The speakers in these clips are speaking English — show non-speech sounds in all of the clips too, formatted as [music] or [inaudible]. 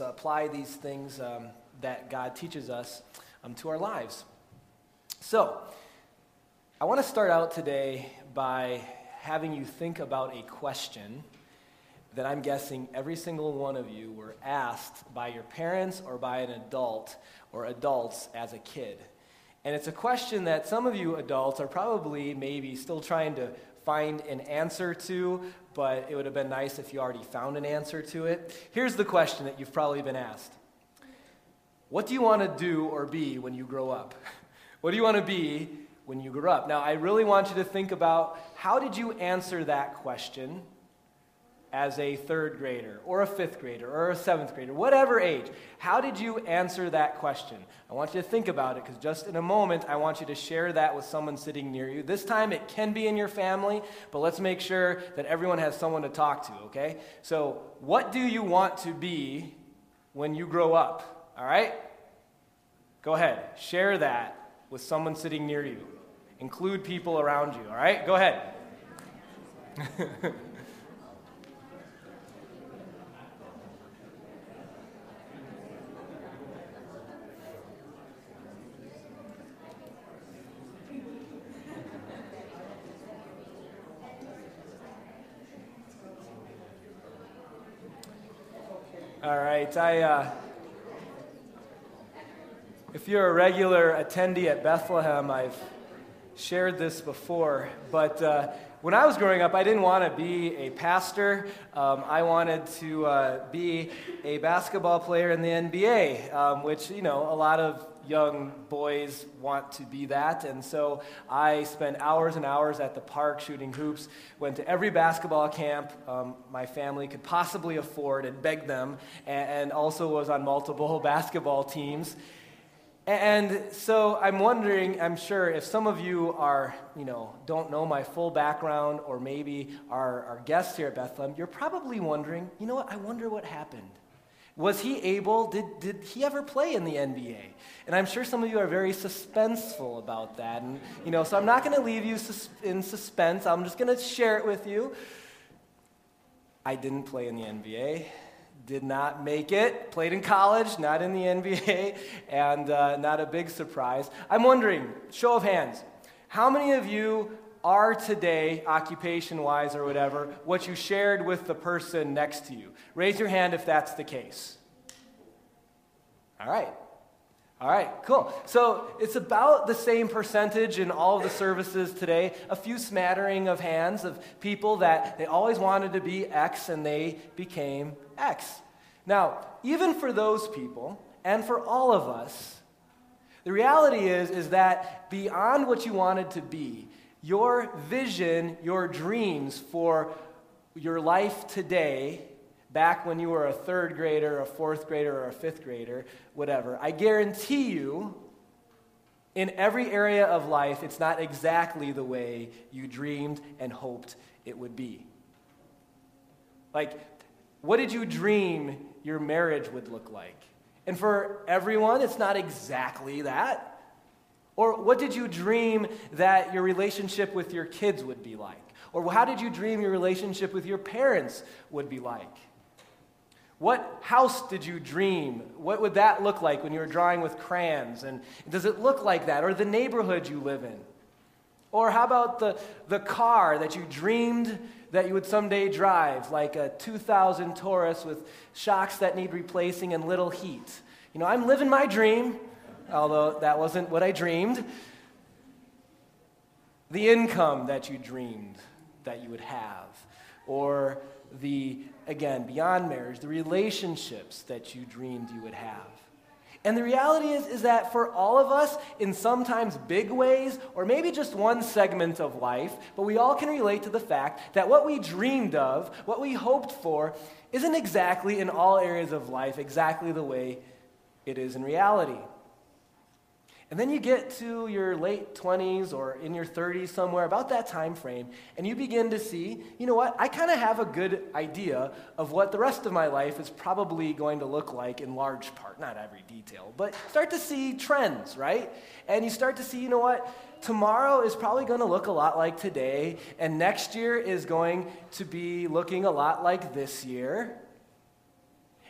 apply these things um, that God teaches us um, to our lives. So, I want to start out today by having you think about a question that I'm guessing every single one of you were asked by your parents or by an adult or adults as a kid. And it's a question that some of you adults are probably maybe still trying to find an answer to, but it would have been nice if you already found an answer to it. Here's the question that you've probably been asked What do you want to do or be when you grow up? [laughs] What do you want to be when you grow up? Now, I really want you to think about how did you answer that question as a third grader or a fifth grader or a seventh grader, whatever age? How did you answer that question? I want you to think about it because just in a moment, I want you to share that with someone sitting near you. This time it can be in your family, but let's make sure that everyone has someone to talk to, okay? So, what do you want to be when you grow up? All right? Go ahead, share that with someone sitting near you. Include people around you, all right? Go ahead. [laughs] I, uh, if you're a regular attendee at Bethlehem, I've shared this before, but uh, when I was growing up, I didn't want to be a pastor. Um, I wanted to uh, be a basketball player in the NBA, um, which, you know, a lot of young boys want to be that. And so I spent hours and hours at the park shooting hoops, went to every basketball camp um, my family could possibly afford and begged them, and, and also was on multiple [laughs] basketball teams. And so I'm wondering, I'm sure if some of you are, you know, don't know my full background or maybe are, are guests here at Bethlehem, you're probably wondering, you know what, I wonder what happened. Was he able, did, did he ever play in the NBA? And I'm sure some of you are very suspenseful about that. And, you know, so I'm not going to leave you sus- in suspense. I'm just going to share it with you. I didn't play in the NBA did not make it. Played in college, not in the NBA, and uh, not a big surprise. I'm wondering, show of hands, how many of you are today, occupation wise or whatever, what you shared with the person next to you? Raise your hand if that's the case. All right. All right, cool. So it's about the same percentage in all of the services today. A few smattering of hands of people that they always wanted to be X and they became X. Now, even for those people, and for all of us, the reality is, is that beyond what you wanted to be, your vision, your dreams for your life today, back when you were a third grader, a fourth grader, or a fifth grader, whatever, I guarantee you, in every area of life, it's not exactly the way you dreamed and hoped it would be. Like, what did you dream your marriage would look like? And for everyone, it's not exactly that. Or what did you dream that your relationship with your kids would be like? Or how did you dream your relationship with your parents would be like? What house did you dream? What would that look like when you were drawing with crayons? And does it look like that? Or the neighborhood you live in? Or how about the, the car that you dreamed that you would someday drive, like a 2000 Taurus with shocks that need replacing and little heat. You know, I'm living my dream, although that wasn't what I dreamed. The income that you dreamed that you would have, or the, again, beyond marriage, the relationships that you dreamed you would have. And the reality is, is that for all of us, in sometimes big ways, or maybe just one segment of life, but we all can relate to the fact that what we dreamed of, what we hoped for, isn't exactly in all areas of life exactly the way it is in reality. And then you get to your late 20s or in your 30s somewhere, about that time frame, and you begin to see, you know what, I kind of have a good idea of what the rest of my life is probably going to look like in large part, not every detail, but start to see trends, right? And you start to see, you know what, tomorrow is probably going to look a lot like today, and next year is going to be looking a lot like this year.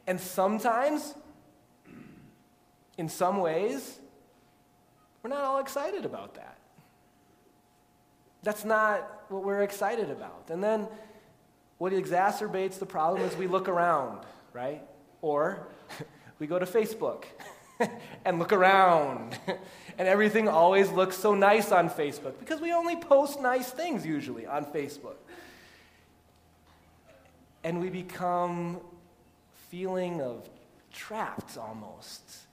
And sometimes, in some ways, we're not all excited about that. That's not what we're excited about. And then what exacerbates the problem is we look around, right? Or [laughs] we go to Facebook [laughs] and look around. [laughs] and everything always looks so nice on Facebook because we only post nice things usually on Facebook. And we become feeling of trapped almost.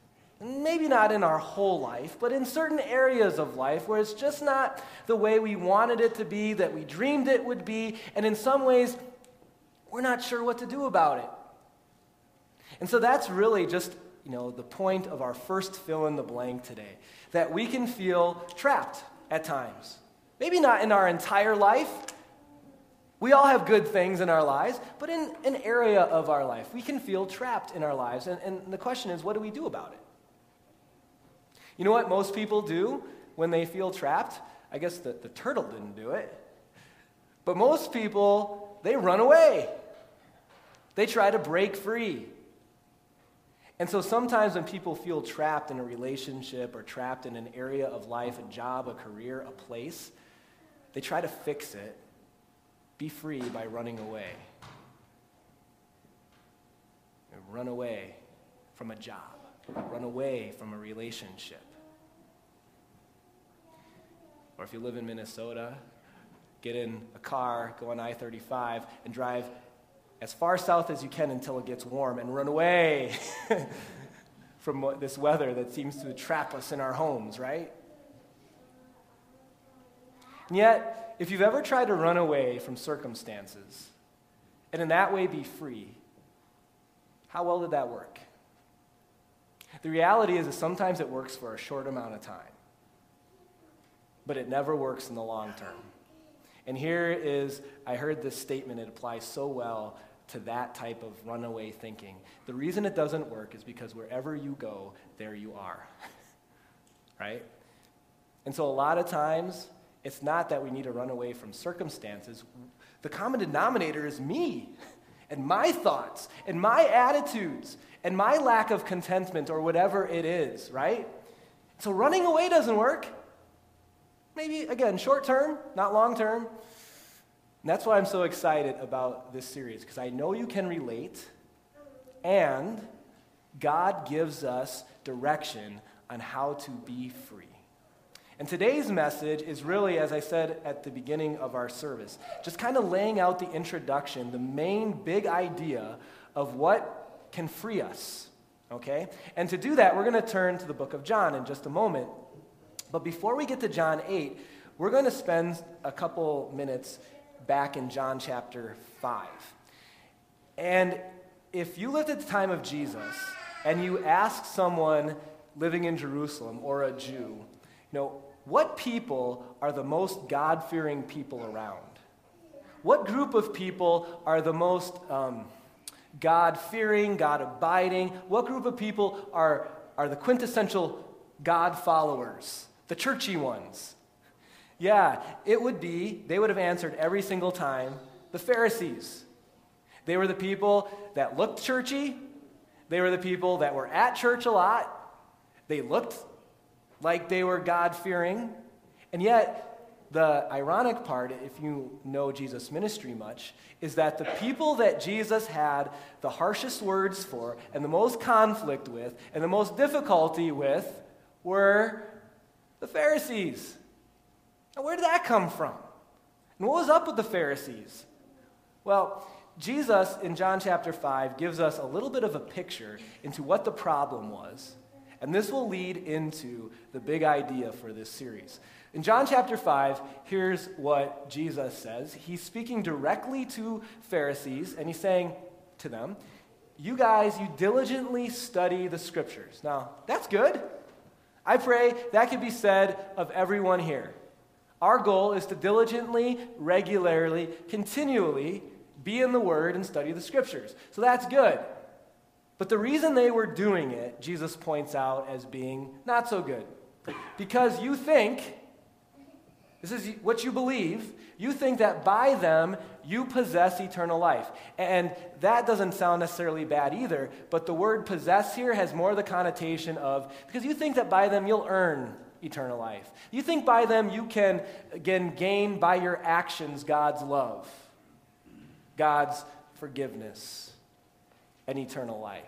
Maybe not in our whole life, but in certain areas of life where it's just not the way we wanted it to be, that we dreamed it would be, and in some ways, we're not sure what to do about it. And so that's really just, you know, the point of our first fill in the blank today, that we can feel trapped at times. Maybe not in our entire life, we all have good things in our lives, but in an area of our life, we can feel trapped in our lives. And, and, the question is, what do we do about it? You know what most people do when they feel trapped? I guess the, the turtle didn't do it. But most people, they run away. They try to break free. And so sometimes when people feel trapped in a relationship or trapped in an area of life, a job, a career, a place, they try to fix it be free by running away. Run away from a job. Run away from a relationship. Or if you live in Minnesota, get in a car, go on I 35, and drive as far south as you can until it gets warm and run away [laughs] from this weather that seems to trap us in our homes, right? And yet, if you've ever tried to run away from circumstances and in that way be free, how well did that work? The reality is that sometimes it works for a short amount of time, but it never works in the long term. And here is, I heard this statement, it applies so well to that type of runaway thinking. The reason it doesn't work is because wherever you go, there you are. [laughs] right? And so a lot of times, it's not that we need to run away from circumstances. The common denominator is me [laughs] and my thoughts and my attitudes and my lack of contentment or whatever it is, right? So running away doesn't work. Maybe, again, short term, not long term. That's why I'm so excited about this series, because I know you can relate, and God gives us direction on how to be free. And today's message is really, as I said at the beginning of our service, just kind of laying out the introduction, the main big idea of what can free us. Okay? And to do that, we're going to turn to the book of John in just a moment. But before we get to John 8, we're going to spend a couple minutes back in John chapter 5. And if you lived at the time of Jesus and you ask someone living in Jerusalem or a Jew, you know, what people are the most God fearing people around? What group of people are the most um, God fearing, God abiding? What group of people are, are the quintessential God followers, the churchy ones? Yeah, it would be, they would have answered every single time the Pharisees. They were the people that looked churchy, they were the people that were at church a lot, they looked like they were God fearing. And yet, the ironic part, if you know Jesus' ministry much, is that the people that Jesus had the harshest words for, and the most conflict with, and the most difficulty with were the Pharisees. Now, where did that come from? And what was up with the Pharisees? Well, Jesus in John chapter 5 gives us a little bit of a picture into what the problem was and this will lead into the big idea for this series. In John chapter 5, here's what Jesus says. He's speaking directly to Pharisees, and he's saying to them, You guys, you diligently study the scriptures. Now, that's good. I pray that could be said of everyone here. Our goal is to diligently, regularly, continually be in the Word and study the scriptures. So that's good. But the reason they were doing it, Jesus points out as being not so good. Because you think This is what you believe. You think that by them you possess eternal life. And that doesn't sound necessarily bad either, but the word possess here has more the connotation of because you think that by them you'll earn eternal life. You think by them you can, again, gain by your actions God's love, God's forgiveness, and eternal life.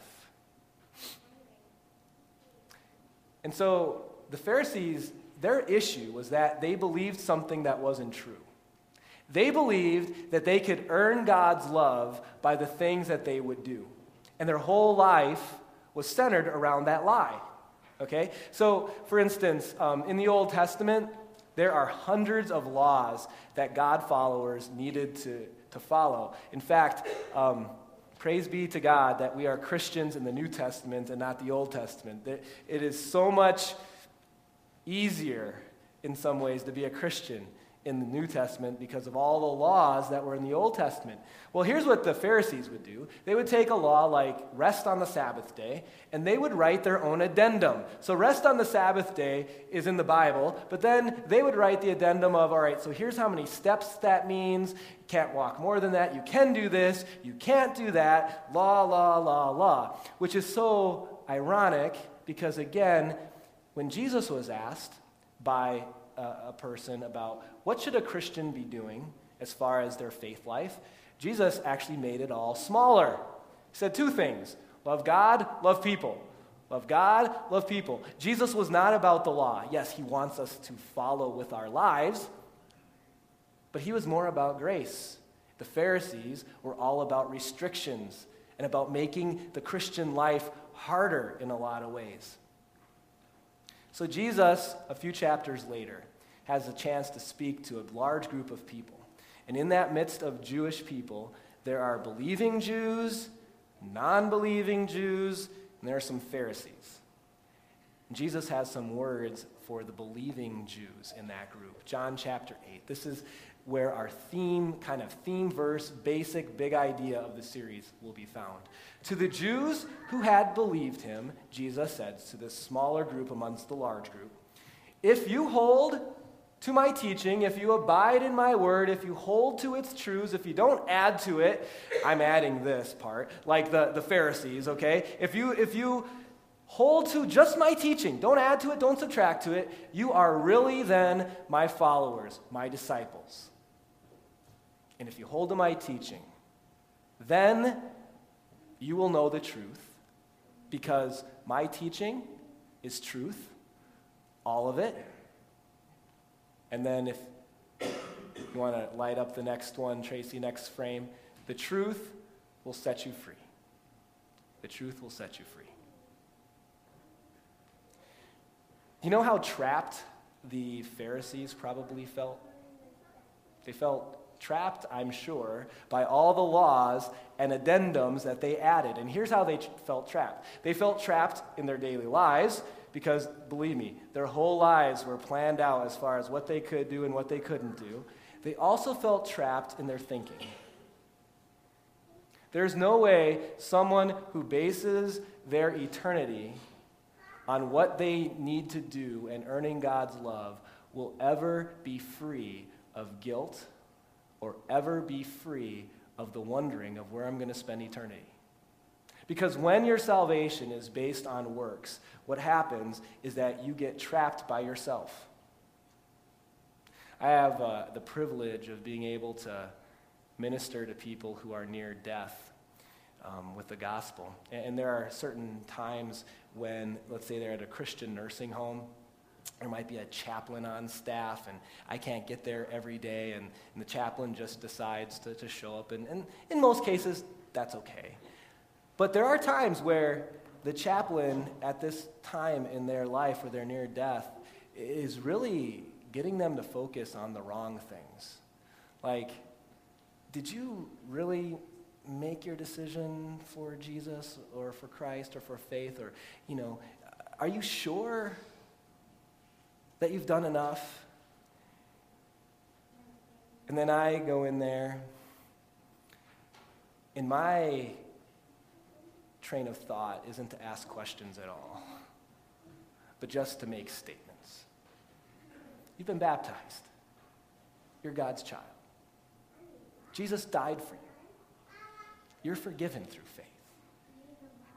And so the Pharisees, their issue was that they believed something that wasn't true. They believed that they could earn God's love by the things that they would do. And their whole life was centered around that lie. Okay? So, for instance, um, in the Old Testament, there are hundreds of laws that God followers needed to, to follow. In fact, um, praise be to God that we are Christians in the New Testament and not the Old Testament. It is so much easier in some ways to be a Christian in the New Testament because of all the laws that were in the Old Testament. Well, here's what the Pharisees would do they would take a law like rest on the Sabbath day, and they would write their own addendum. So, rest on the Sabbath day is in the Bible, but then they would write the addendum of, all right, so here's how many steps that means. Can't walk more than that. You can do this. You can't do that. Law, law, law, law. Which is so ironic because, again, when Jesus was asked by a, a person about what should a Christian be doing as far as their faith life, Jesus actually made it all smaller. He said two things love God, love people. Love God, love people. Jesus was not about the law. Yes, he wants us to follow with our lives, but he was more about grace. The Pharisees were all about restrictions and about making the Christian life harder in a lot of ways. So, Jesus, a few chapters later, has a chance to speak to a large group of people. And in that midst of Jewish people, there are believing Jews, non believing Jews, and there are some Pharisees. Jesus has some words for the believing Jews in that group. John chapter 8. This is where our theme, kind of theme verse, basic, big idea of the series will be found. To the Jews who had believed him, Jesus said to this smaller group amongst the large group, If you hold to my teaching, if you abide in my word, if you hold to its truths, if you don't add to it, I'm adding this part, like the, the Pharisees, okay? If you, if you hold to just my teaching, don't add to it, don't subtract to it, you are really then my followers, my disciples. And if you hold to my teaching, then you will know the truth because my teaching is truth, all of it. And then if you want to light up the next one, Tracy, next frame, the truth will set you free. The truth will set you free. You know how trapped the Pharisees probably felt? They felt trapped, I'm sure, by all the laws and addendums that they added. And here's how they felt trapped they felt trapped in their daily lives because, believe me, their whole lives were planned out as far as what they could do and what they couldn't do. They also felt trapped in their thinking. There's no way someone who bases their eternity on what they need to do and earning God's love will ever be free of guilt or ever be free of the wondering of where I'm going to spend eternity. Because when your salvation is based on works, what happens is that you get trapped by yourself. I have uh, the privilege of being able to minister to people who are near death um, with the gospel. And, and there are certain times when, let's say, they're at a Christian nursing home there might be a chaplain on staff, and I can't get there every day, and, and the chaplain just decides to, to show up. And, and in most cases, that's okay. But there are times where the chaplain, at this time in their life or they're near death, is really getting them to focus on the wrong things. Like, did you really make your decision for Jesus or for Christ or for faith? Or, you know, are you sure that you've done enough. And then I go in there, and my train of thought isn't to ask questions at all, but just to make statements. You've been baptized. you're God's child. Jesus died for you. You're forgiven through faith.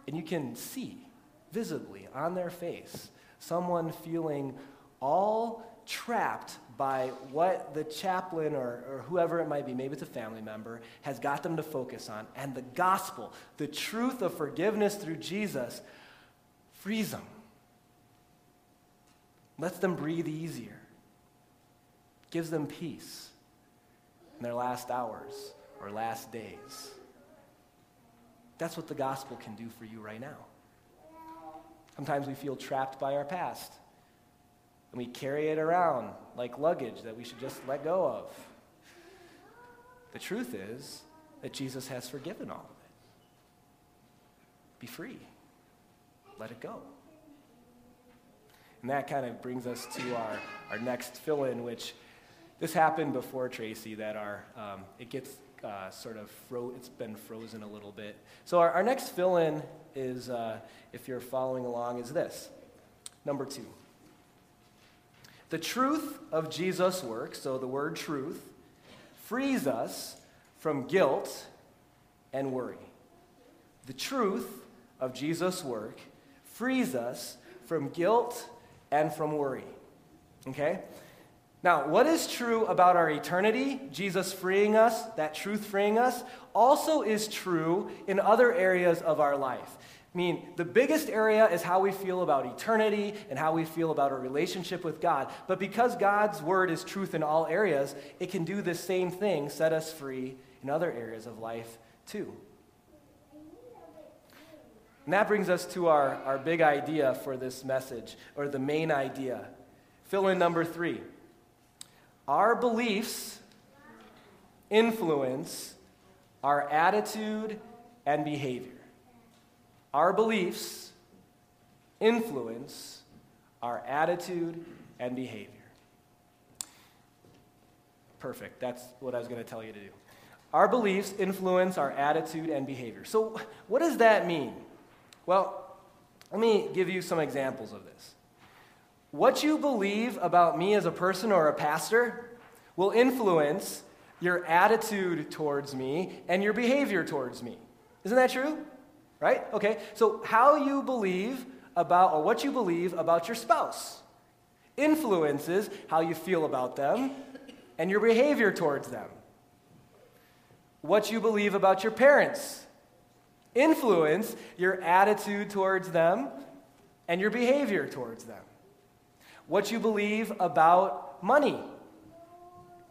And you can see visibly on their face someone feeling all trapped by what the chaplain or, or whoever it might be, maybe it's a family member, has got them to focus on. And the gospel, the truth of forgiveness through Jesus, frees them, lets them breathe easier, gives them peace in their last hours or last days. That's what the gospel can do for you right now. Sometimes we feel trapped by our past. And we carry it around like luggage that we should just let go of. The truth is that Jesus has forgiven all of it. Be free. Let it go. And that kind of brings us to our, our next fill in, which this happened before Tracy, that our, um, it gets uh, sort of, fro- it's been frozen a little bit. So our, our next fill in is, uh, if you're following along, is this. Number two. The truth of Jesus' work, so the word truth, frees us from guilt and worry. The truth of Jesus' work frees us from guilt and from worry. Okay? Now, what is true about our eternity, Jesus freeing us, that truth freeing us, also is true in other areas of our life. I mean, the biggest area is how we feel about eternity and how we feel about our relationship with God. But because God's word is truth in all areas, it can do the same thing, set us free in other areas of life too. And that brings us to our, our big idea for this message, or the main idea. Fill in number three. Our beliefs influence our attitude and behavior. Our beliefs influence our attitude and behavior. Perfect. That's what I was going to tell you to do. Our beliefs influence our attitude and behavior. So, what does that mean? Well, let me give you some examples of this. What you believe about me as a person or a pastor will influence your attitude towards me and your behavior towards me. Isn't that true? Right? Okay. So, how you believe about, or what you believe about your spouse influences how you feel about them and your behavior towards them. What you believe about your parents influence your attitude towards them and your behavior towards them what you believe about money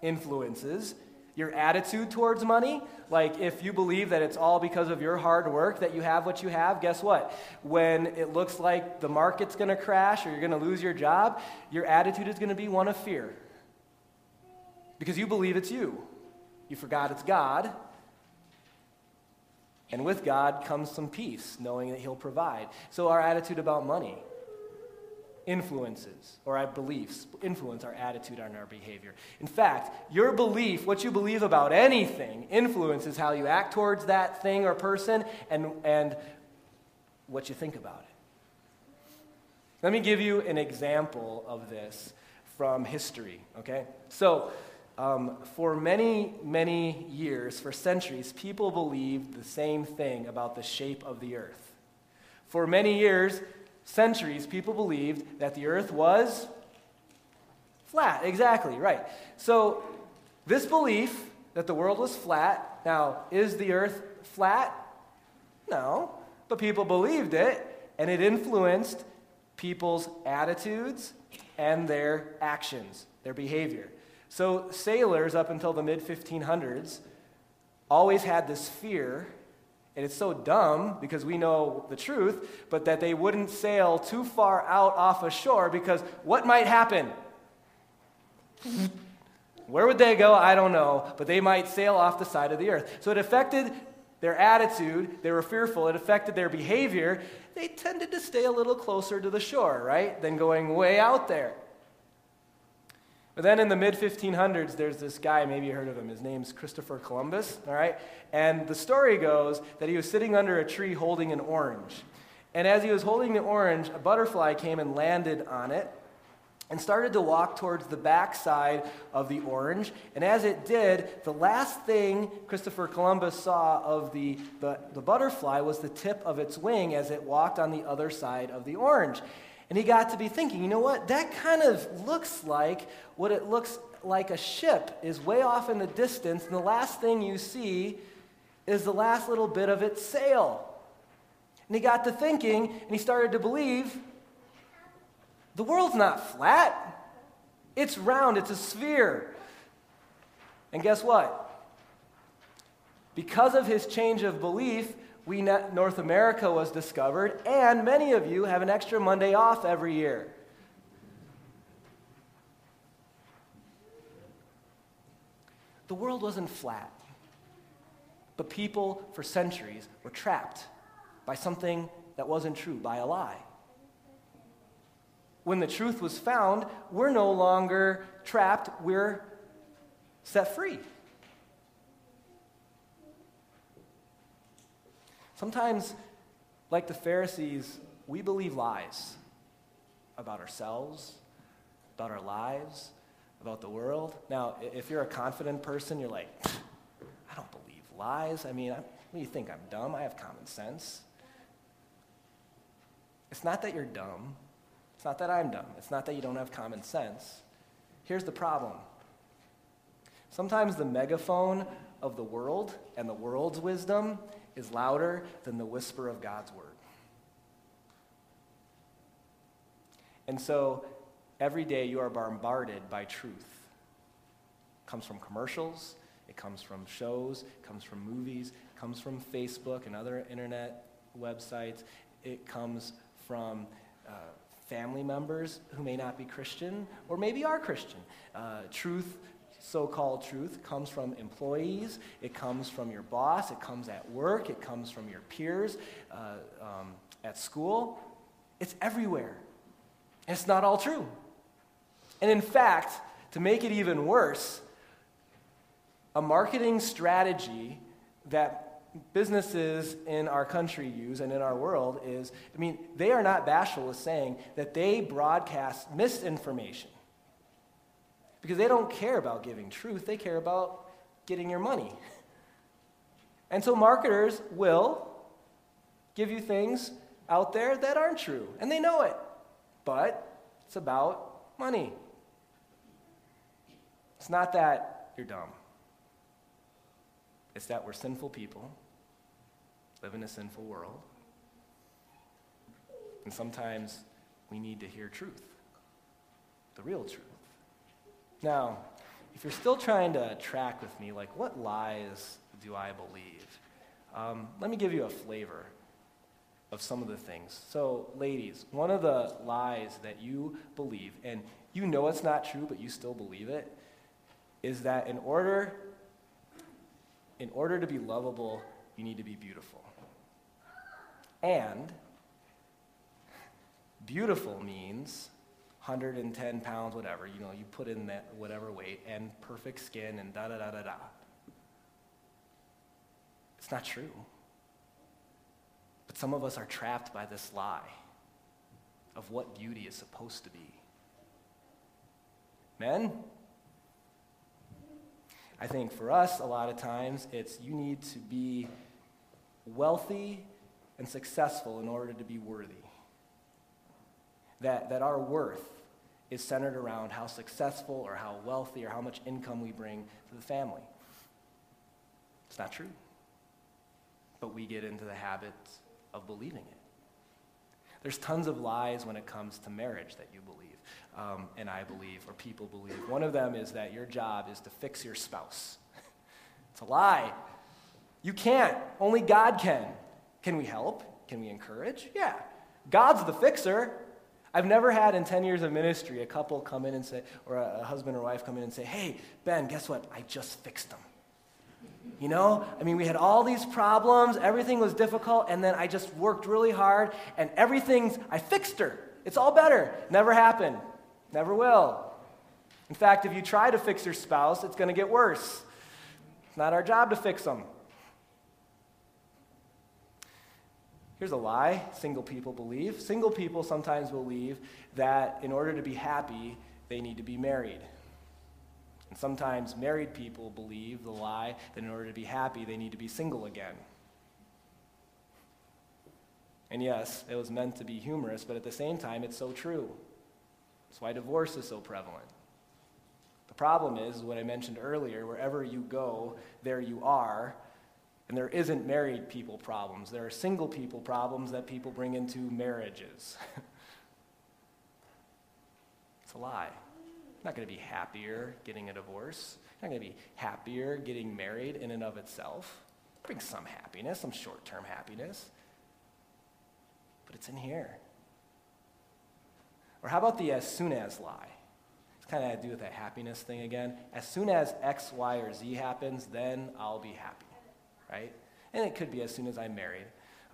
influences your attitude towards money. Like, if you believe that it's all because of your hard work that you have what you have, guess what? When it looks like the market's going to crash or you're going to lose your job, your attitude is going to be one of fear. Because you believe it's you. You forgot it's God. And with God comes some peace, knowing that He'll provide. So, our attitude about money influences, or our beliefs influence our attitude and our behavior. In fact, your belief, what you believe about anything, influences how you act towards that thing or person and, and what you think about it. Let me give you an example of this from history, okay? So, um, for many, many years, for centuries, people believed the same thing about the shape of the earth. For many years, centuries, people believed that the earth was flat. Exactly, right. So, this belief that the world was flat, now, is the earth flat? No. But people believed it, and it influenced people's attitudes and their actions, their behavior. So, sailors up until the mid 1500s always had this fear and it's so dumb because we know the truth, but that they wouldn't sail too far out off a shore because what might happen? Where would they go? I don't know, but they might sail off the side of the earth. So it affected their attitude. They were fearful. It affected their behavior. They tended to stay a little closer to the shore, right, than going way out there. But then in the mid 1500s, there's this guy, maybe you heard of him. His name's Christopher Columbus, all right? And the story goes that he was sitting under a tree holding an orange. And as he was holding the orange, a butterfly came and landed on it. and started to walk towards the backside of the orange. And as it did, the last thing Christopher Columbus saw of the, the, the, butterfly was the tip of its wing as it walked on the other side of the orange. And he got to be thinking, you know what? That kind of looks like what it looks like a ship is way off in the distance, and the last thing you see is the last little bit of its sail. And he got to thinking, and he started to believe the world's not flat, it's round, it's a sphere. And guess what? Because of his change of belief, we North America was discovered, and many of you have an extra Monday off every year. The world wasn't flat, but people for centuries were trapped by something that wasn't true, by a lie when the truth was found, we're no longer trapped, we're set free. Sometimes, like the Pharisees, we believe lies about ourselves, about our lives, about the world. Now, if you're a confident person, you're like, I don't believe lies. I mean, I, what do you think? I'm dumb? I have common sense. It's not that you're dumb, it's not that I'm dumb. It's not that you don't have common sense. Here's the problem sometimes the megaphone of the world and the world's wisdom is louder than the whisper of God's word. And so every day you are bombarded by truth. It comes from commercials, it comes from shows, it comes from movies, it comes from Facebook and other internet websites, it comes from uh, family members who may not be Christian or maybe are Christian. Uh, truth, so called truth, comes from employees, it comes from your boss, it comes at work, it comes from your peers uh, um, at school. It's everywhere. It's not all true. And in fact, to make it even worse, a marketing strategy that businesses in our country use and in our world is I mean, they are not bashful with saying that they broadcast misinformation. Because they don't care about giving truth, they care about getting your money. [laughs] And so marketers will give you things out there that aren't true, and they know it. But it's about money. It's not that you're dumb. It's that we're sinful people live in a sinful world. And sometimes we need to hear truth, the real truth. Now, if you're still trying to track with me, like what lies do I believe? Um, let me give you a flavor of some of the things. So, ladies, one of the lies that you believe, and you know it's not true, but you still believe it, is that in order, in order to be lovable, you need to be beautiful. And beautiful means 110 pounds, whatever. You know, you put in that whatever weight and perfect skin and da da da da da. It's not true. But some of us are trapped by this lie of what beauty is supposed to be. Men, I think for us, a lot of times, it's you need to be wealthy and successful in order to be worthy. That, that our worth is centered around how successful or how wealthy or how much income we bring to the family. It's not true. But we get into the habit of believing it. There's tons of lies when it comes to marriage that you believe, um, and I believe, or people believe. One of them is that your job is to fix your spouse. [laughs] it's a lie. You can't. Only God can. Can we help? Can we encourage? Yeah. God's the fixer. I've never had in 10 years of ministry a couple come in and say, or a husband or wife come in and say, hey, Ben, guess what? I just fixed them. You know, I mean, we had all these problems, everything was difficult, and then I just worked really hard, and everything's, I fixed her. It's all better. Never happened. Never will. In fact, if you try to fix your spouse, it's going to get worse. It's not our job to fix them. Here's a lie single people believe. Single people sometimes believe that in order to be happy, they need to be married. And sometimes married people believe the lie that in order to be happy, they need to be single again. And yes, it was meant to be humorous, but at the same time, it's so true. That's why divorce is so prevalent. The problem is, what I mentioned earlier, wherever you go, there you are. And there isn't married people problems. There are single people problems that people bring into marriages. [laughs] it's a lie. Not going to be happier getting a divorce. Not going to be happier getting married in and of itself. It brings some happiness, some short term happiness. But it's in here. Or how about the as soon as lie? It's kind of to do with that happiness thing again. As soon as X, Y, or Z happens, then I'll be happy, right? And it could be as soon as I'm married.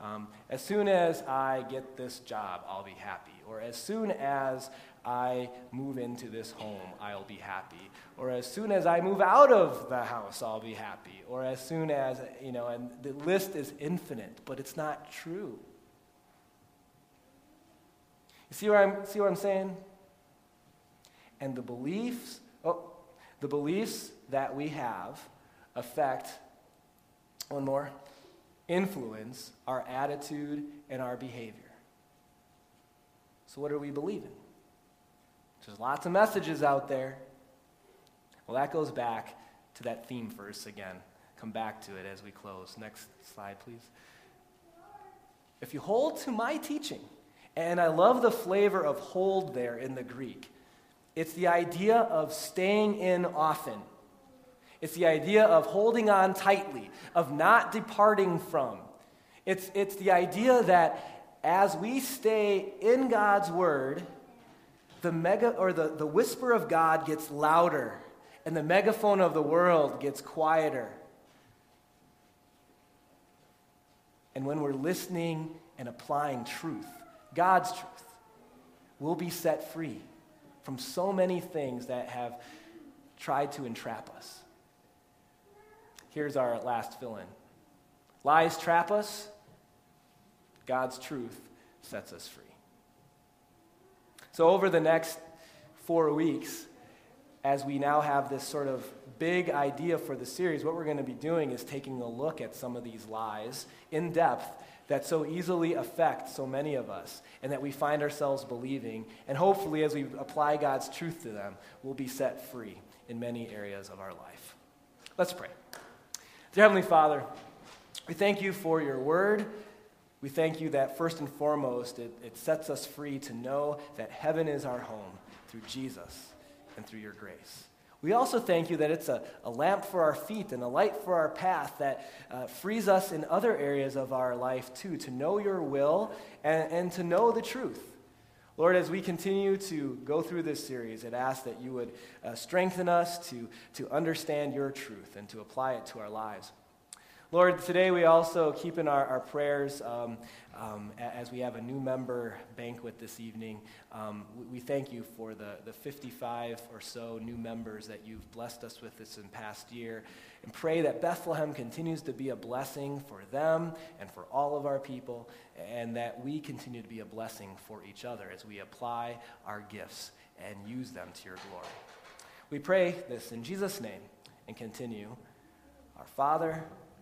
Um, as soon as I get this job, I'll be happy. Or as soon as I move into this home, I'll be happy. Or as soon as I move out of the house, I'll be happy. Or as soon as, you know, and the list is infinite, but it's not true. You see what I'm, see what I'm saying? And the beliefs, oh, the beliefs that we have affect, one more, influence our attitude and our behavior. So, what are we believing? There's lots of messages out there. Well, that goes back to that theme verse again. Come back to it as we close. Next slide, please. If you hold to my teaching, and I love the flavor of hold there in the Greek. It's the idea of staying in often. It's the idea of holding on tightly, of not departing from. It's, it's the idea that as we stay in God's word, the mega or the, the whisper of God gets louder and the megaphone of the world gets quieter. And when we're listening and applying truth, God's truth, we'll be set free from so many things that have tried to entrap us. Here's our last fill in lies trap us, God's truth sets us free. So, over the next four weeks, as we now have this sort of big idea for the series, what we're going to be doing is taking a look at some of these lies in depth that so easily affect so many of us and that we find ourselves believing. And hopefully, as we apply God's truth to them, we'll be set free in many areas of our life. Let's pray. Dear Heavenly Father, we thank you for your word. We thank you that first and foremost, it, it sets us free to know that heaven is our home through Jesus and through your grace. We also thank you that it's a, a lamp for our feet and a light for our path that uh, frees us in other areas of our life too, to know your will and, and to know the truth. Lord, as we continue to go through this series, it asks that you would uh, strengthen us to, to understand your truth and to apply it to our lives. Lord, today we also keep in our, our prayers um, um, as we have a new member banquet this evening. Um, we, we, thank you for the, the 55 or so new members that you've blessed us with this in past year. And pray that Bethlehem continues to be a blessing for them and for all of our people, and that we continue to be a blessing for each other as we apply our gifts and use them to your glory. We pray this in Jesus' name and continue. Our Father,